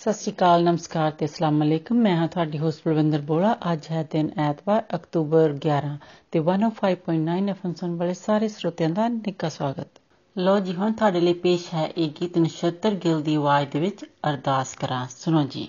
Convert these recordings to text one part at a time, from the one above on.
ਸਤਿ ਸ਼੍ਰੀ ਅਕਾਲ, ਨਮਸਕਾਰ ਤੇ ਅਸਲਾਮ ਅਲੈਕਮ। ਮੈਂ ਹਾਂ ਤੁਹਾਡੀ ਹੋਸਟ ਬਲਵਿੰਦਰ ਬੋਲਾ। ਅੱਜ ਹੈ ਦਿਨ ਐਤਵਾਰ, ਅਕਤੂਬਰ 11 ਤੇ 105.9 ਐਫਐਮ ਸੁਣ ਵਾਲੇ ਸਾਰੇ ਸਰੋਤਿਆਂ ਦਾ ਨਿੱਘਾ ਸਵਾਗਤ। ਲੋ ਜੀ, ਹੁਣ ਤੁਹਾਡੇ ਲਈ ਪੇਸ਼ ਹੈ ਇਹ ਗੀਤ ਨਛੱਤਰ ਗਿੱਲ ਦੀ ਆਵਾਜ਼ ਦੇ ਵਿੱਚ ਅਰਦਾਸ ਕਰਾਂ। ਸੁਣੋ ਜੀ।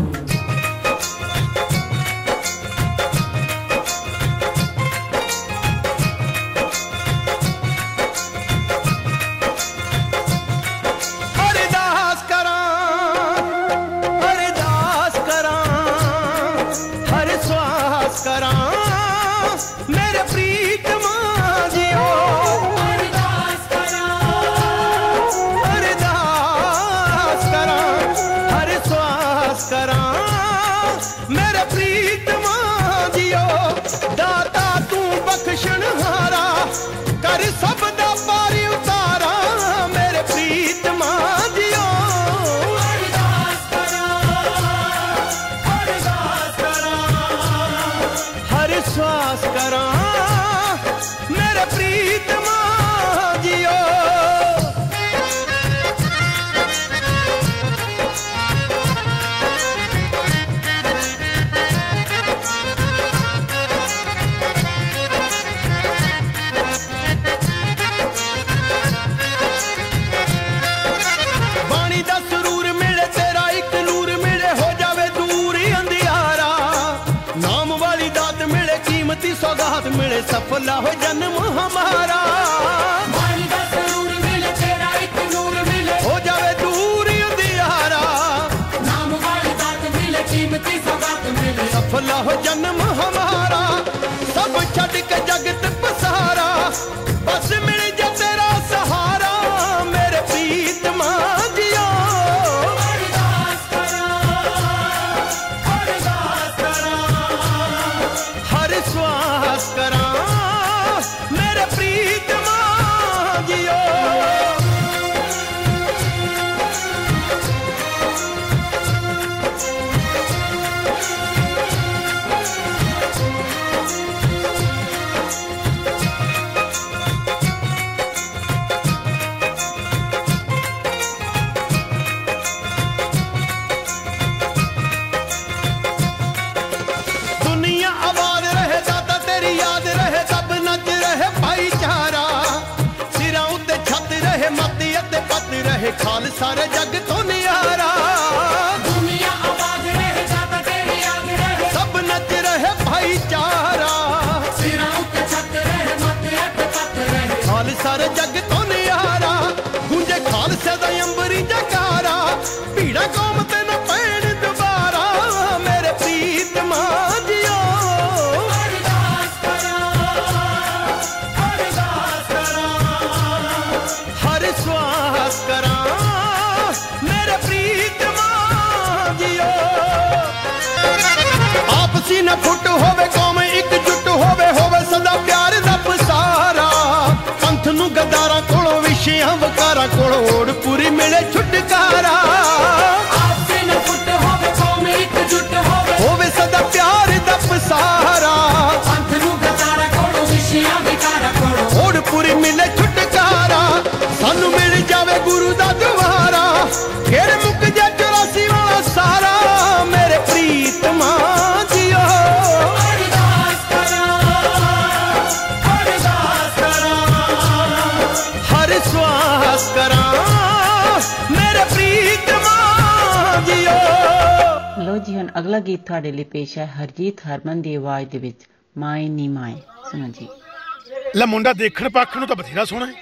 ਮੁੰਡਾ ਦੇਖਣ ਪੱਖ ਨੂੰ ਤਾਂ ਬਥੇਰਾ ਸੋਹਣਾ ਹੈ।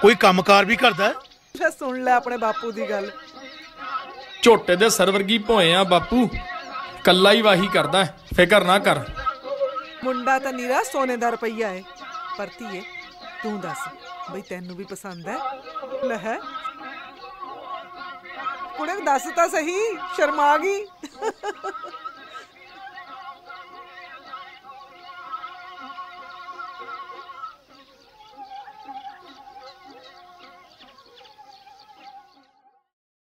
ਕੋਈ ਕੰਮਕਾਰ ਵੀ ਕਰਦਾ ਹੈ। ਲੈ ਸੁਣ ਲੈ ਆਪਣੇ ਬਾਪੂ ਦੀ ਗੱਲ। ਝੋਟੇ ਦੇ ਸਰਵਰਗੀ ਭੋਏ ਆ ਬਾਪੂ। ਕੱਲਾ ਹੀ ਵਾਹੀ ਕਰਦਾ ਹੈ, ਫਿਕਰ ਨਾ ਕਰ। ਮੁੰਡਾ ਤਾਂ ਨੀਰਾ ਸੋਨੇ ਦਾ ਰੁਪਈਆ ਏ ਪਰ ਧੀਏ ਤੂੰ ਦੱਸ ਬਈ ਤੈਨੂੰ ਵੀ ਪਸੰਦ ਹੈ? ਲੈ ਹੈ। ਕੁੜੇ ਦੱਸ ਤਾਂ ਸਹੀ ਸ਼ਰਮਾ ਗਈ।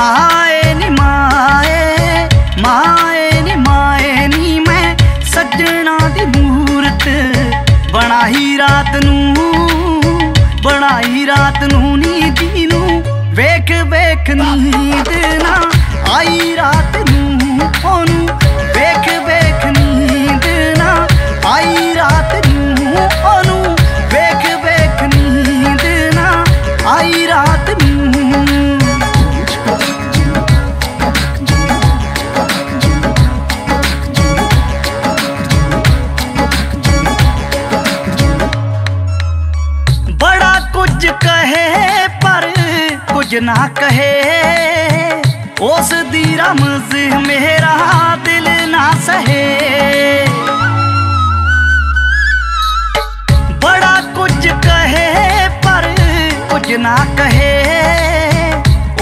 मा ये ना कहे। उस दीरा मुझे मेरा दिल ना सहे। बड़ा कुछ कहे, पर कुछ ना कहे।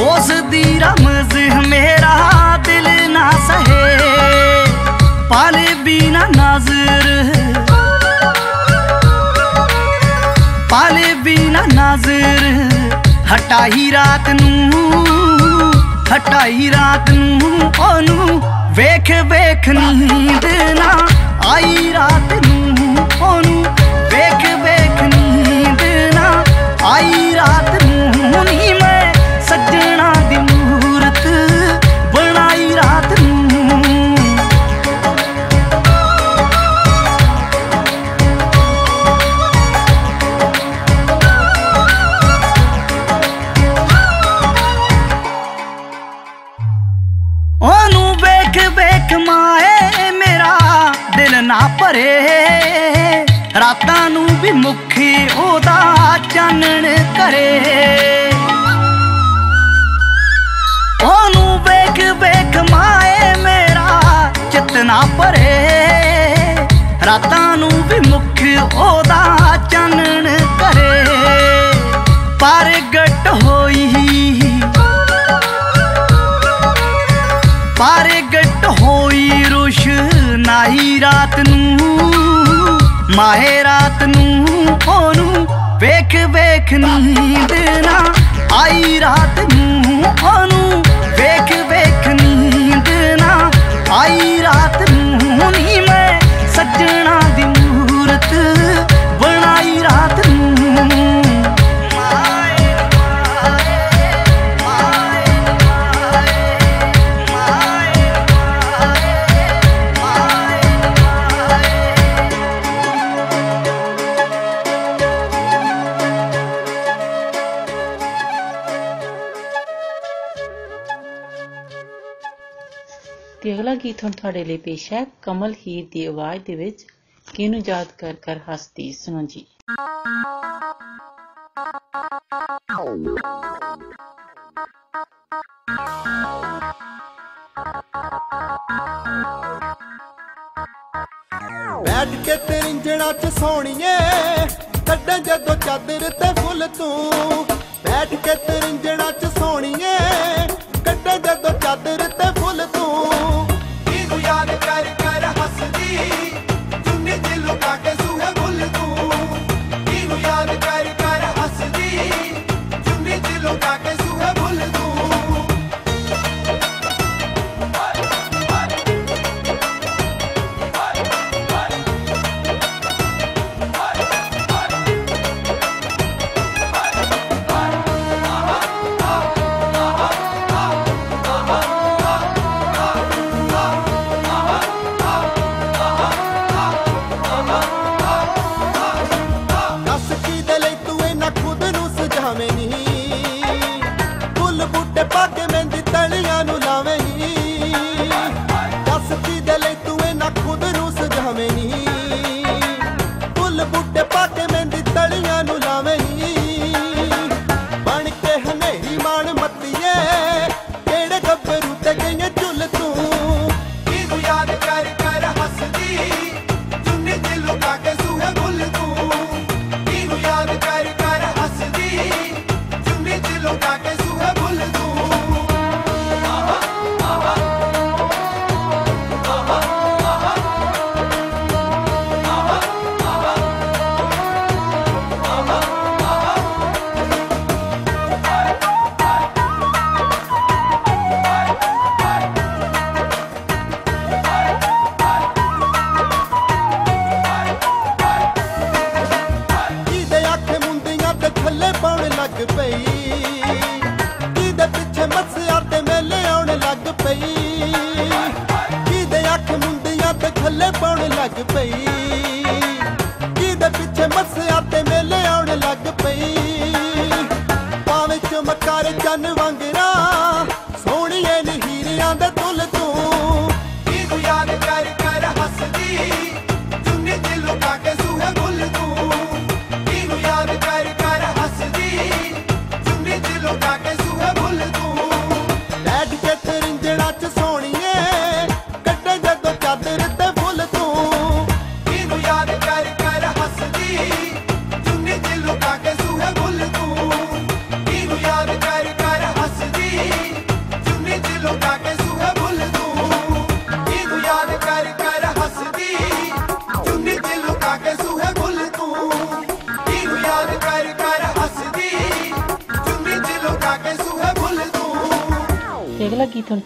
उस दीरा मुझे मेरा दिल ना सहे। पाले बिना नज़र। पाले बिना नज़र। ਹਟਾਈ ਰਾਤ ਨੂੰ, ਹਟਾਈ ਰਾਤ ਨੂੰ, ਉਹਨੂੰ ਵੇਖ ਵੇਖ ਨੀਂਦ ਨਾ ਆਈ ਰਾਤ ਨੂੰ, ਉਹਨੂੰ ਵੇਖ ਵੇਖ ਨੀਂਦ ਨਾ ਆਈ ਰਾਤ ਨੂੰ ਨੀ ਮੈਂ ਮਾਏ ਮੇਰਾ ਦਿਲ ਨਾ ਭਰੇ। ਰਾਤਾਂ ਨੂੰ ਵੀ ਮੁਖੀ ਉਹਦਾ ਚਾਨਣ ਕਰੇ। ਉਹਨੂੰ ਵੇਖ ਵੇਖ ਮਾਏ ਮੇਰਾ ਚਿੱਤ ਨਾ ਭਰੇ। ਰਾਤਾਂ ਨੂੰ ਵੀ ਮੁਖ ਉਹਦਾ ਚਾਨਣ ਕਰੇ। ਪਰ ਗੱਟ ਹੋਈ ਪ੍ਰਗਟ ਹੋਈ ਰੋਸ਼ਨਾਈ ਰਾਤ ਨੂੰ। ਮਾਹੇ ਰਾਤ ਨੂੰ ਉਹਨੂੰ ਵੇਖ ਵੇਖ ਨੀਂਦ ਨਾ ਆਈ ਰਾਤ ਨੂੰ ਉਹਨੂੰ। ਵੇਖ ਵੇਖ ਨੀਂਦ ਨਾ ਆਈ ਰਾਤ ਨੂੰ, ਨੀ ਮੈਂ ਗੀਤ ਹੁਣ ਤੁਹਾਡੇ ਲਈ ਪੇਸ਼ ਹੈ ਕਮਲ ਹੀਰ ਦੀ ਆਵਾਜ਼ ਦੇ ਵਿੱਚ ਕਿਹਨੂੰ ਯਾਦ ਕਰ ਕਰ ਹੱਸਦੀ ਸੁਣੋ ਜੀ। ਬੈਠ ਕੇ ਤੇਰਿੰਜਣਾ ਚ ਸੋਣੀਏ ਕੱਢਾਂ ਜਦੋਂ ਚਾਦਰ ਤੇ ਫੁੱਲ ਤੂੰ। ਬੈਠ ਕੇ ਤੇਰਿੰਜਣਾ ਚ ਸੋਣੀਏ ਕੱਢਾਂ ਜਦੋਂ ਚਾਦਰ ਤੇ ਫੁੱਲ ਤੂੰ।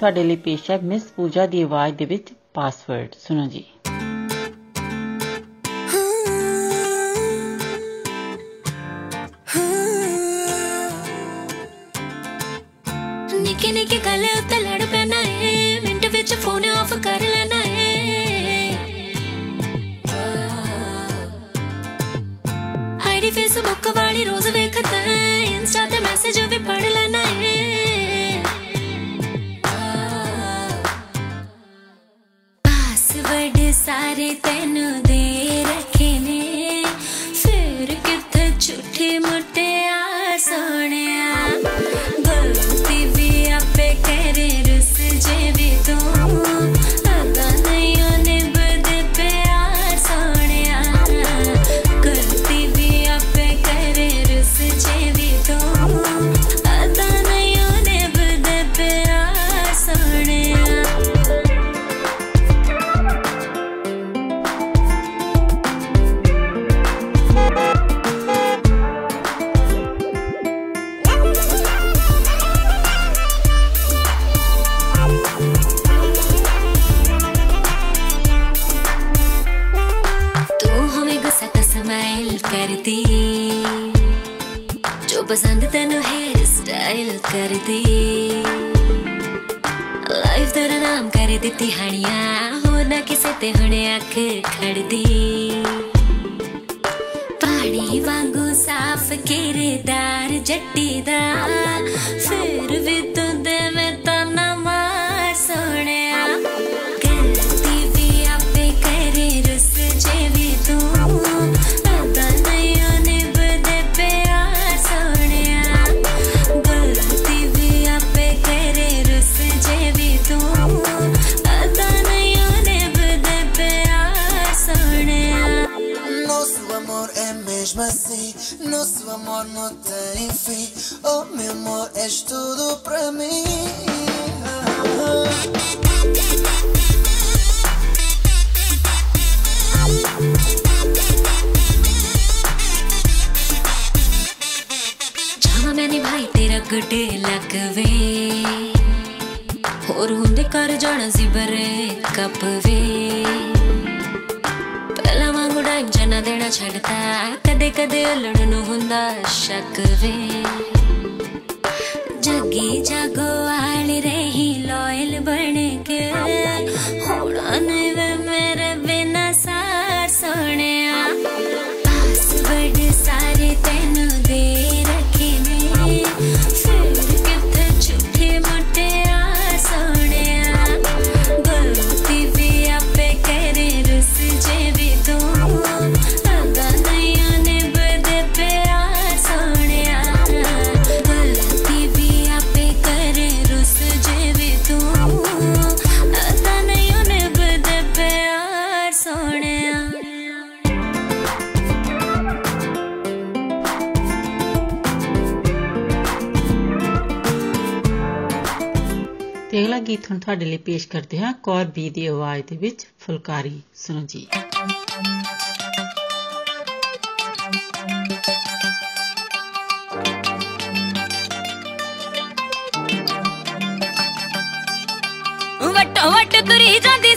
ਤੁਹਾਡੇ ਲਈ ਪੇਸ਼ ਹੈ ਮਿਸ ਪੂਜਾ ਦੀ ਆਵਾਜ਼ ਦੇ ਵਿੱਚ ਪਾਸਵਰਡ ਸੁਣੋ ਜੀ assim. Nosso amor não tem fim. Oh, meu amor, és tudo para mim. ਜਾਵਾ ਮੈਨੇ ਭਾਈ ਤੇਰਾ ਗੱਡੇ ਲੱਗ ਵੇ ਹੋਰ ਹੁੰਦੇ ਕਰ ਜਾਣਾ ਸੀ ਜਨਾ ਦੇਣਾ ਛੱਡਦਾ ਕਦੇ ਕਦੇ ਉਲਣ ਨੂੰ ਹੁੰਦਾ ਸ਼ੱਕ ਵੇ ਜੱਗੀ ਜਾਗੋ ਆਲੀ ਰਹੀ ਲੋਇਲ ਬਣ ਕੇ ਗੀਤ ਹੁਣ ਤੁਹਾਡੇ ਲਈ ਪੇਸ਼ ਕਰਦੇ ਹਾਂ, ਕੌਰ ਬੀ ਦੀ ਆਵਾਜ਼ ਦੇ ਵਿੱਚ ਫੁਲਕਾਰੀ ਸੁਣੋ ਜੀ। ਵੱਟੋ ਵੱਟ ਤੁਰੀ ਜਾਂਦੀ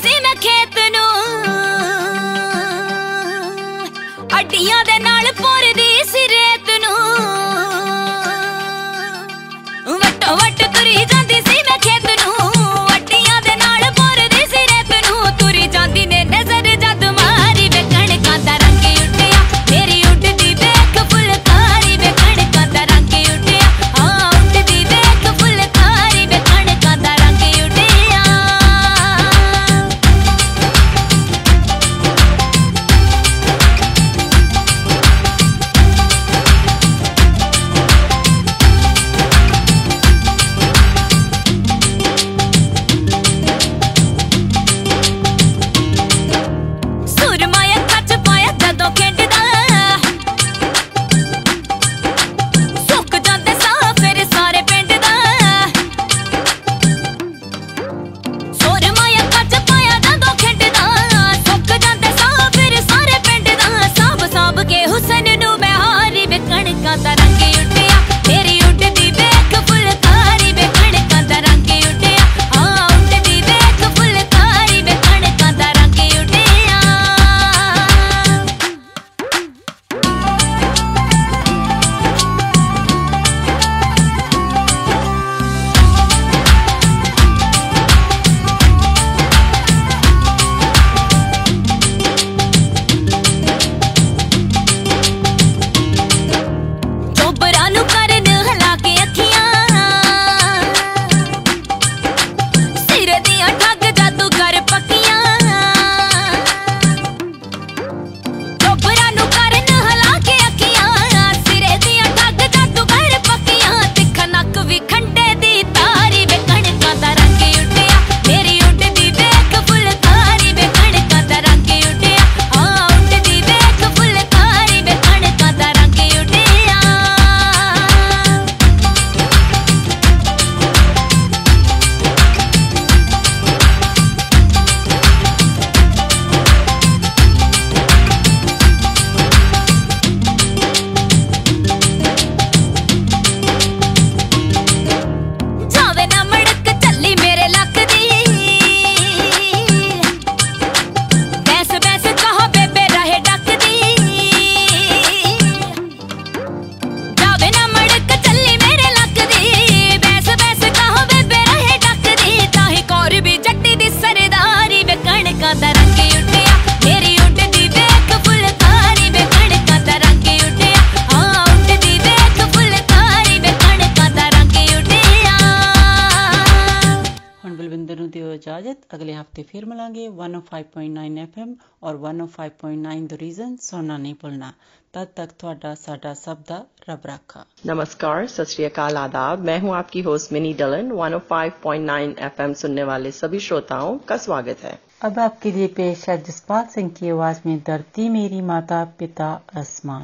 5.9 द रीजन सुनना नहीं भूलना तब तक थोड़ा साडा सबदा रब रखा नमस्कार सत श्री अकाल आदाब मैं हूँ आपकी होस्ट मिनी डलन 105.9 एफएम सुनने वाले सभी श्रोताओं का स्वागत है अब आपके लिए पेश है जसपाल सिंह की आवाज़ में धरती मेरी माता पिता आसमान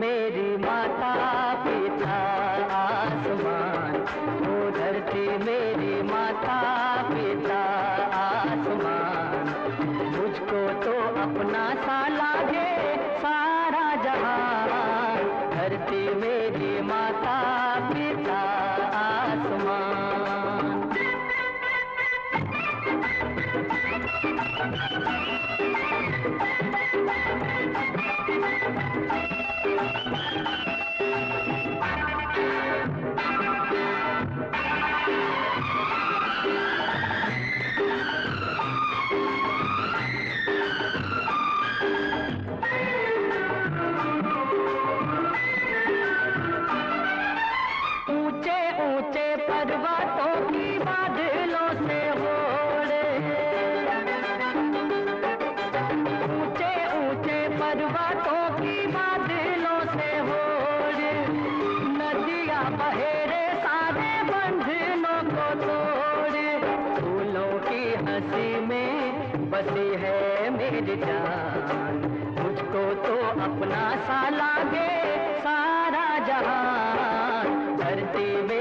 मेरी माता पिता आसमान ओ धरती मेरी माता पिता। धरती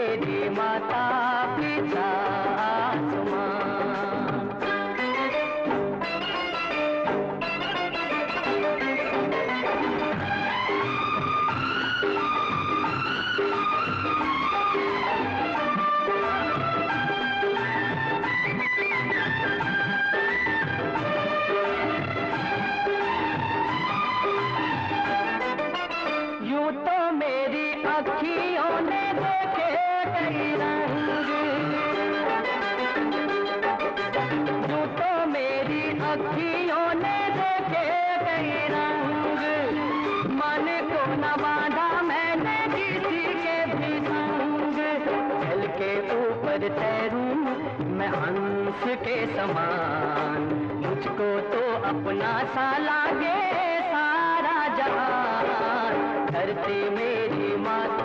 रंग मन को न बांधा मैंने किसी के भी संग। जल के ऊपर तैरूं मैं हंस के समान। मुझको तो अपना सा लागे सारा जहान। धरती मेरी माता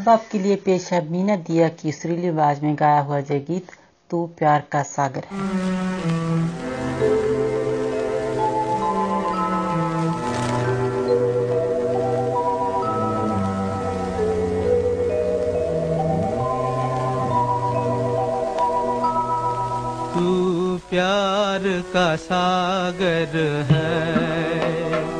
अब आपके लिए पेश है मीना दिया की सुरीली आवाज़ में गाया हुआ जय गीत, तू प्यार का सागर। है प्यार का सागर है।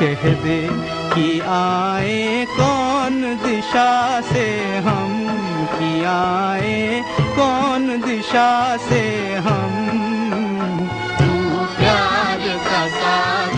कह दे कि आए कौन दिशा से हम? कि आए कौन दिशा से हम? प्यार का सागर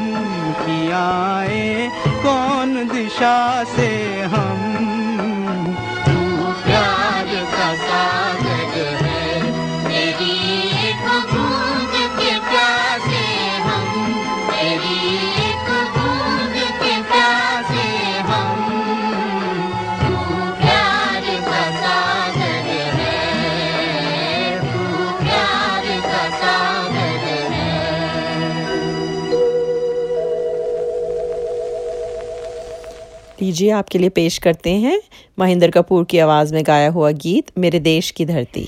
कि आए कौन दिशा से हम लीजिए आपके लिए पेश करते हैं महेंद्र कपूर की आवाज़ में गाया हुआ गीत, मेरे देश की धरती।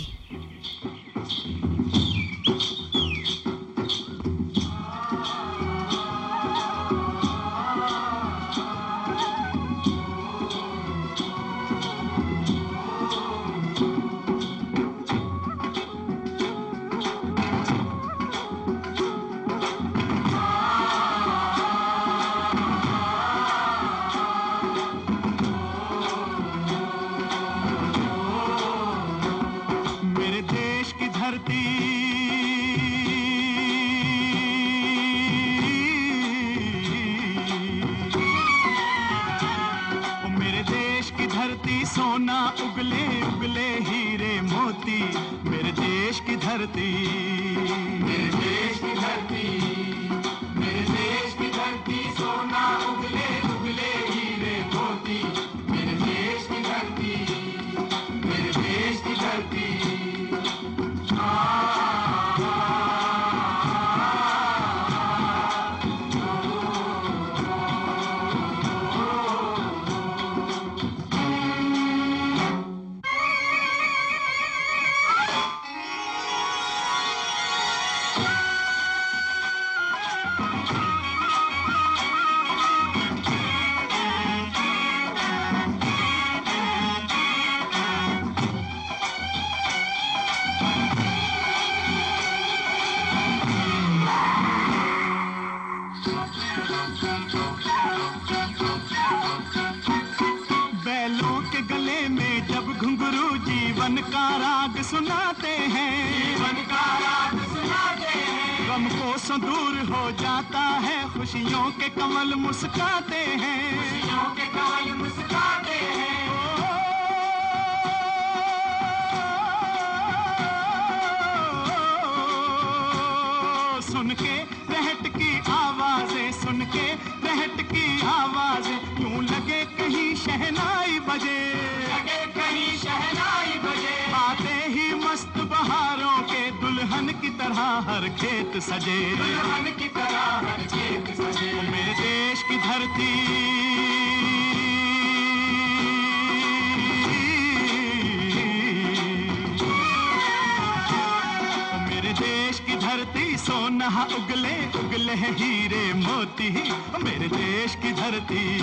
गाल मुस्काते हैं। सुन के बहट की आवाज़ें सुन के बहट की आवाज़ें क्यों लगे कहीं शहनाई बजे। लगे कहीं शहनाई हर खेत सजे। की तरह हर खेत सजे मेरे देश की धरती। मेरे देश की धरती सोना उगले उगले हीरे मोती। मेरे देश की धरती।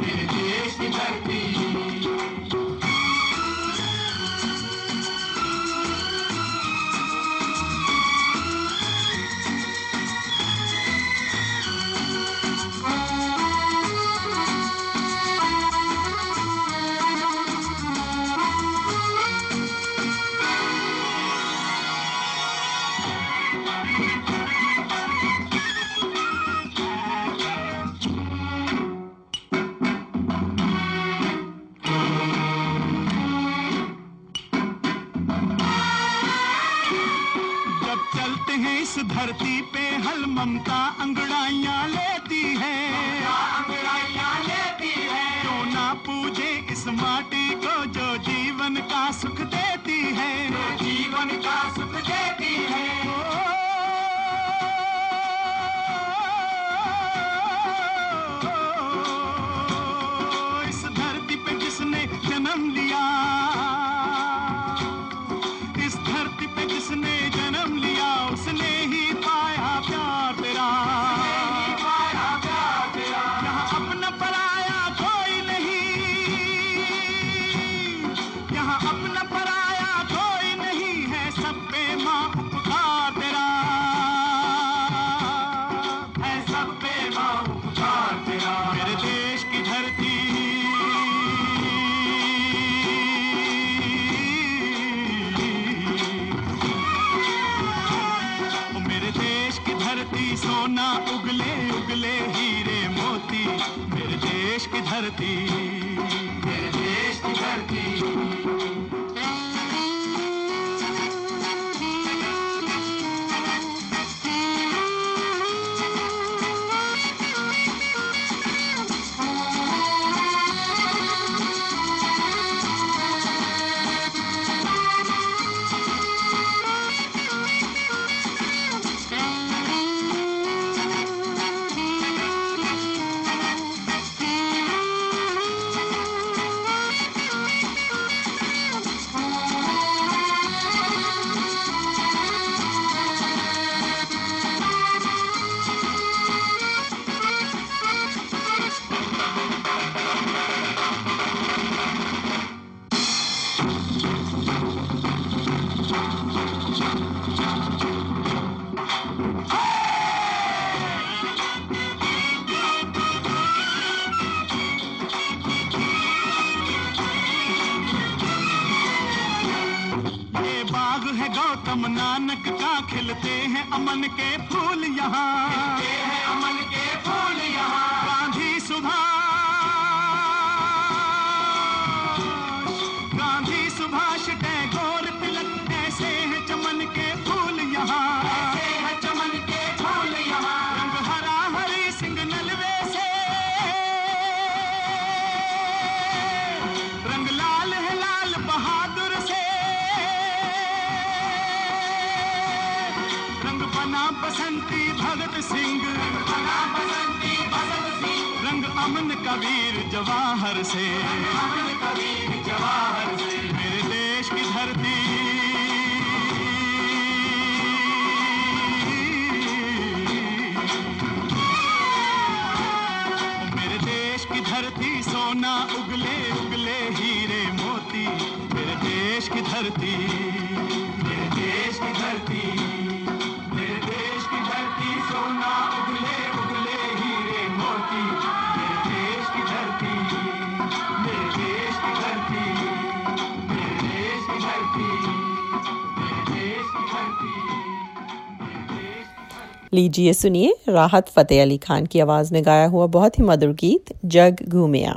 मेरे देश की धरती। धरती पे हल ममता अंगड़ाइया लेती है। अंगड़ाइया लेती है क्यों ना पूजे इस माटी को जो जीवन का सुख देती है। जीवन का सुख लीजिए, सुनिए राहत फतेह अली खान की आवाज़ में गाया हुआ बहुत ही मधुर गीत, जग घूमिया।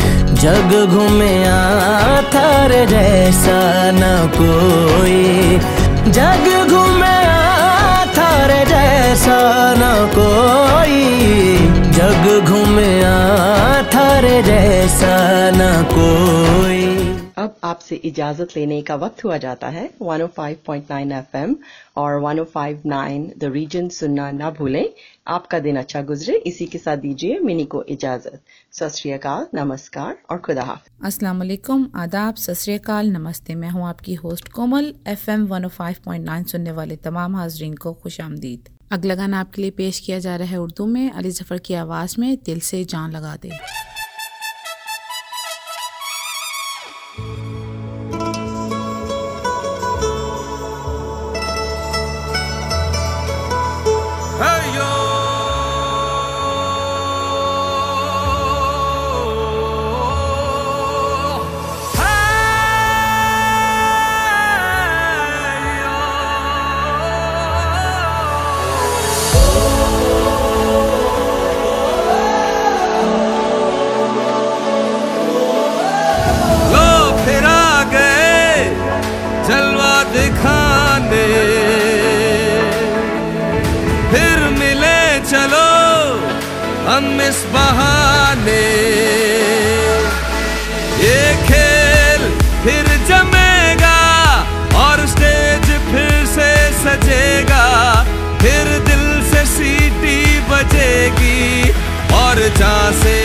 जग घूमे थारे जैसा न कोई। जग घूमे थारे जैसा न कोई। जग घूमे थारे जैसा न कोई। अब आपसे इजाज़त लेने का वक्त हुआ जाता है 105.9 एफएम और 105.9 द रीजन सुनना ना भूलें। आपका दिन अच्छा गुजरे, इसी के साथ दीजिए मिनी को इजाज़त। सत श्री अकाल, नमस्कार और खुदा हाफ़ वालेकुम आदाब, सत नमस्ते। मैं हूँ आपकी host Komal F M one five point nine सुनने वाले तमाम हाजरीन को खुश आमदीद। अगला गाना आपके लिए पेश किया जा रहा है उर्दू में, अली जफ़र की आवाज़ में, दिल से जान लगा दे। मिले, चलो हम इस बहाने। ये खेल फिर जमेगा और स्टेज फिर से सजेगा। फिर दिल से सीटी बजेगी और जहाँ से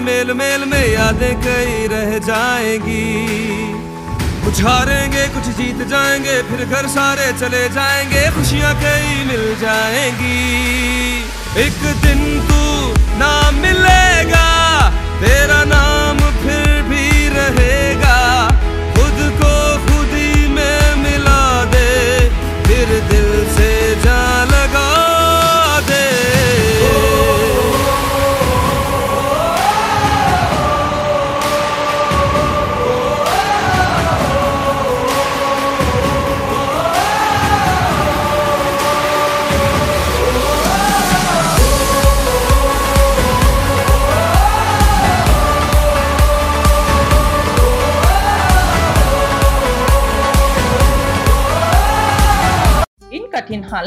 मेल मेल में यादें कई रह जाएँगी। कुछ हारेंगे, कुछ जीत जाएँगे, फिर घर सारे चले जाएँगे, खुशियाँ कई मिल जाएँगी। एक दिन तू ना मिलेगा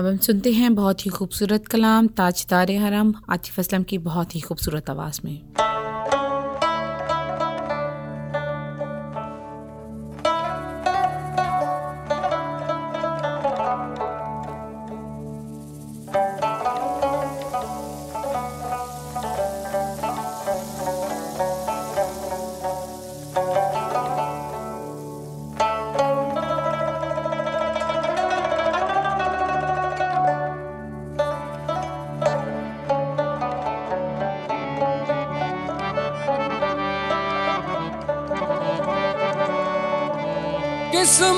अब हम सुनते हैं बहुत ही खूबसूरत कलाम ताजदार हरम, आतिफ असलम की बहुत ही खूबसूरत आवाज़ में।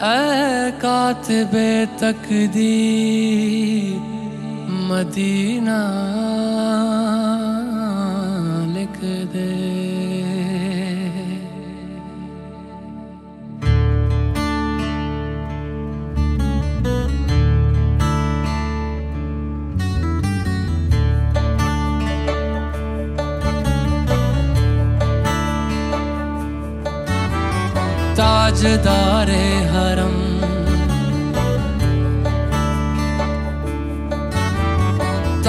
कातब तकदीर मदीना लिख दे। ताजदारे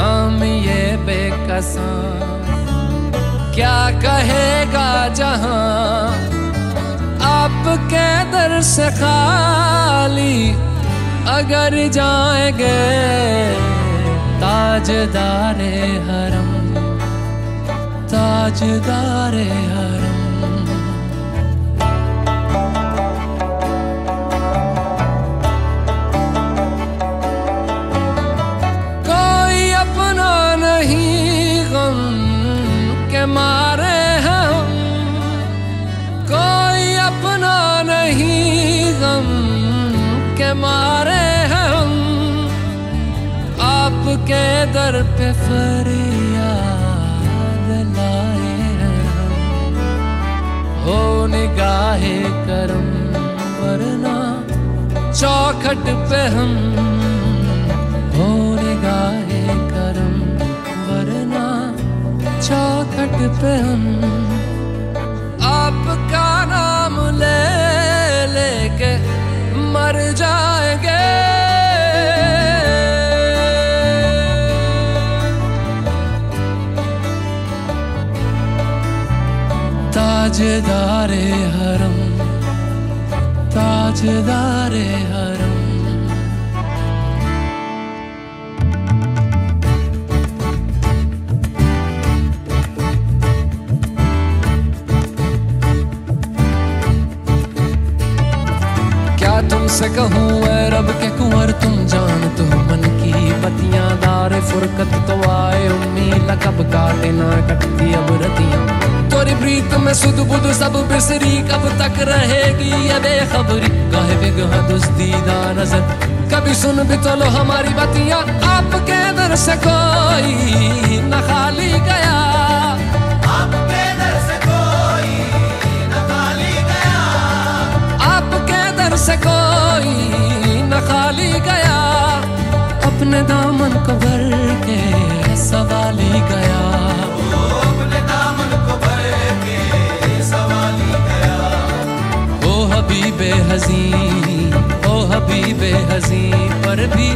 हम ये बेकसा क्या कहेगा जहाँ आप दर से खाली अगर जाएँगे ताजदारे हरम ताजदारे हरम। अपने दामन को भर के सवाली गया। अपने दामन को भर के सवाली गया। ओ हबीबे हजी ओ हबीबे हजी पर भी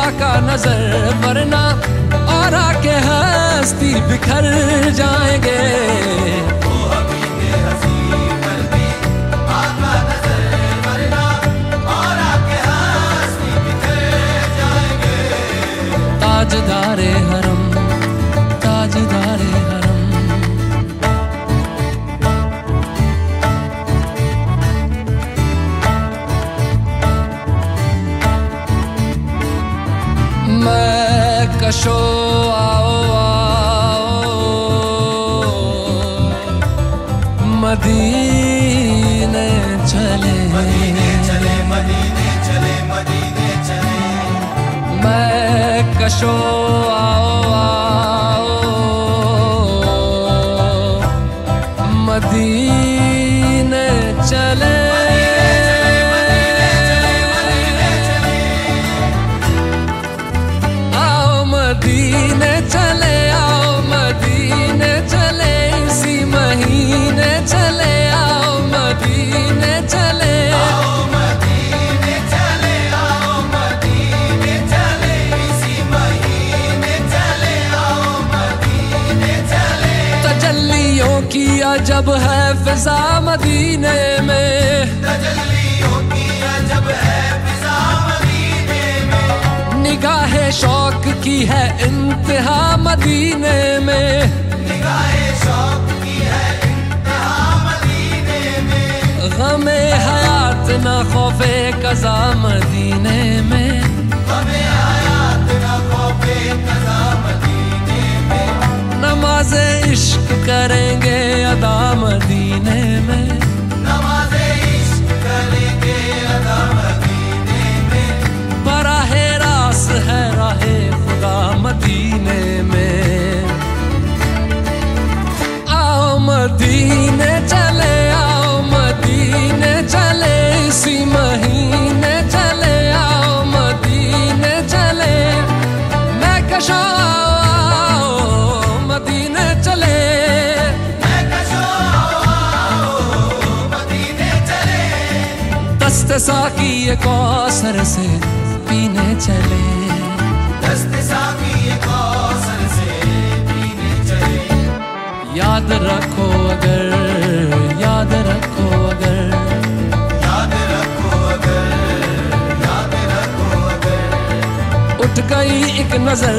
आका नज़र वरना आरा के हस्ती बिखर जाएँगे। मदीने चले। मदीने चले मदीने चले मदीने चले। मैं कशो फिजा मदीने में। निगाहें शौक की है इंतहा मदीने में। निगाह मदीने में गमे हयात न खौफे कजा मदीने में। गमे हयात न खौफे कजा मदीने नमाजे इश्क करेंगे अदा मदीने में। नमाज़े इश्क करेंगे अदा मदीने में। बराहे रास है राहे खुदा मदीने में। आओ मदीने चले आओ मदीने चले इसी महीने चले आओ मदीने चले। मैं कशा मदीने चले। दस्त साकी ये कौसर से पीने चले। दस्त साकी ये कौसर से पीने चले याद रखो अगर याद रखो अगर याद रखो अगर, याद रखो अगर। उठ गई एक नज़र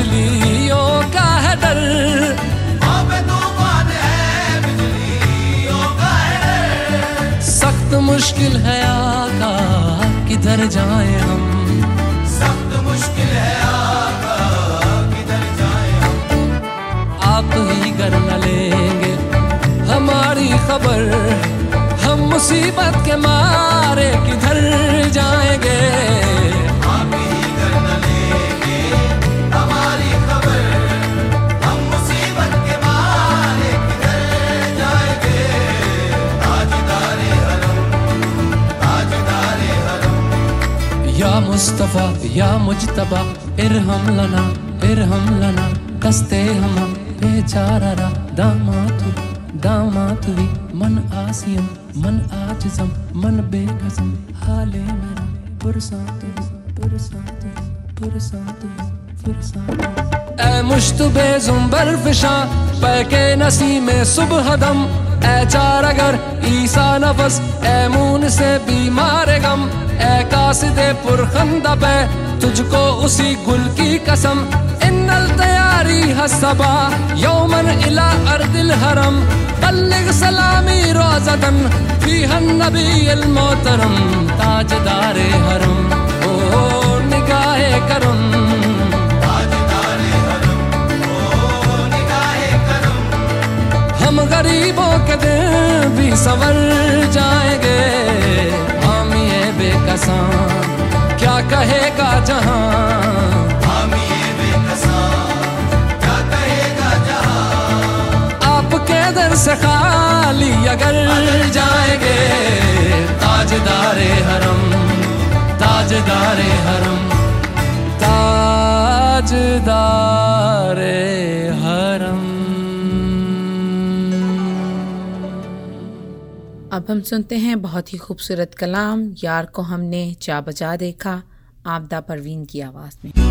बिजलियों का है डर है सख्त मुश्किल है आका किधर जाए हम? सख्त मुश्किल है आका किधर जाए हम? आप ही कर न लेंगे हमारी खबर। हम मुसीबत के मारे किधर जाएँगे? मुस्तफ़ा, या मुजतबा, इरहम लना इरहम लना कस्ते हम बेचारा दामातु, दामातुवी, मन आसियम, मन आज़म मन बेकसम हाले मेरा, पुरसातु पुरसातु पुरसातु पुरसातु। ए मुश्तबे जुम्बर फिशा पैके नसी में सुबह दम, ए चार अगर ईसा नफस, ए मून से बीमार गम। ए कासिदे पुरखंदा पे, तुझको उसी गुल की कसम। इन्नल तैयारी हसबा यौमन इला अर्दिल हरम। बल्लिग सलामी रोजदन फीहन नबी अल मोहतरम ताजदारे हरम। ओ, निगाहे करम। हम गरीबों के दिन भी संवर जाएँगे। बेकसां क्या कहेगा जहाँ? दर से खाली अगर जाएँगे ताजदारे हरम ताजदारे हरम ताजदारे अब हम सुनते हैं बहुत ही खूबसूरत कलाम, यार को हमने चा बजा देखा, आपदा परवीन की आवाज़ में।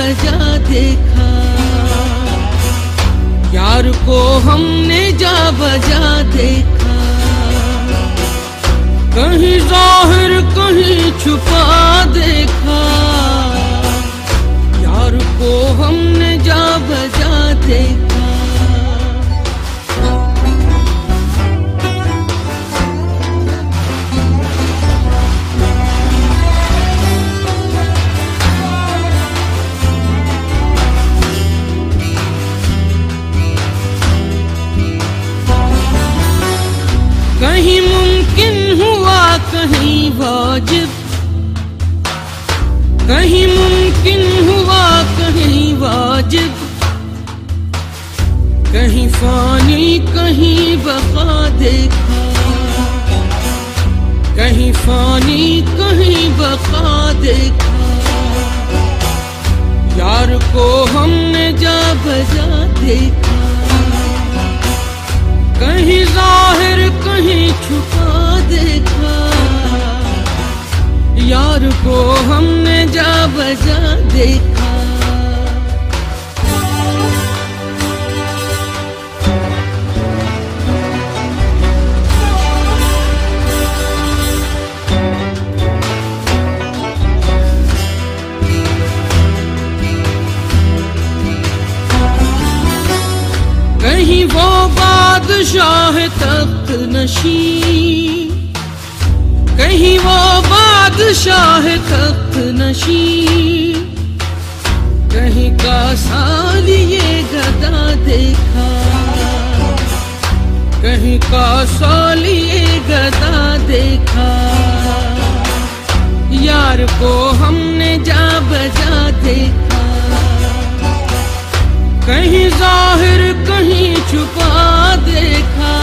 बजा देखा। यार को हमने जा बजा देखा। कहीं ज़ाहिर, कहीं छुपा देखा। यार को हमने जा बजा देखा। कहीं वाजिब। कहीं मुमकिन हुआ, कहीं वाजिब। कहीं फानी, कहीं बका देखा कहीं फानी, कहीं बका देखा यार को हमने जा बजा देखा। कहीं ज़ाहिर, कहीं छुपा देखा। यार को हमने जा बजा देखा। कहीं वो बादशाह तख्त नशी कहीं वो बादशाह तख्त नशी कहीं का साल ये गदा देखा। कहीं का साल ये गदा देखा। यार को हमने जा बजा देखा। कहीं ज़ाहिर कहीं छुपा देखा।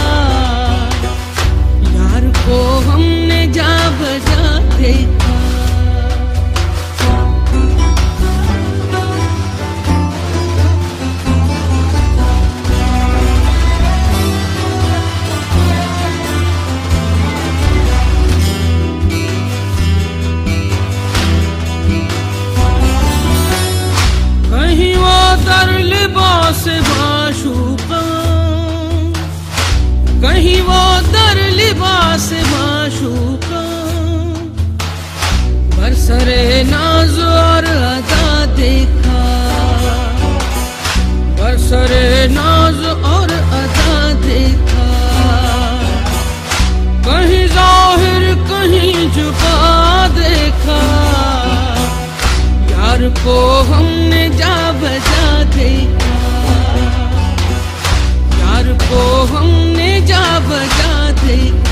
यार को हमने जा बजा देखा कहीं वो कहीं वो दर लिबास बरसरे नाज और अदा देखा। बरसरे नाज और अदा देखा। कहीं ज़ाहिर, कहीं झुका देखा। यार को हमने जा बजा देखा। यार को हमने जा बजा देखा।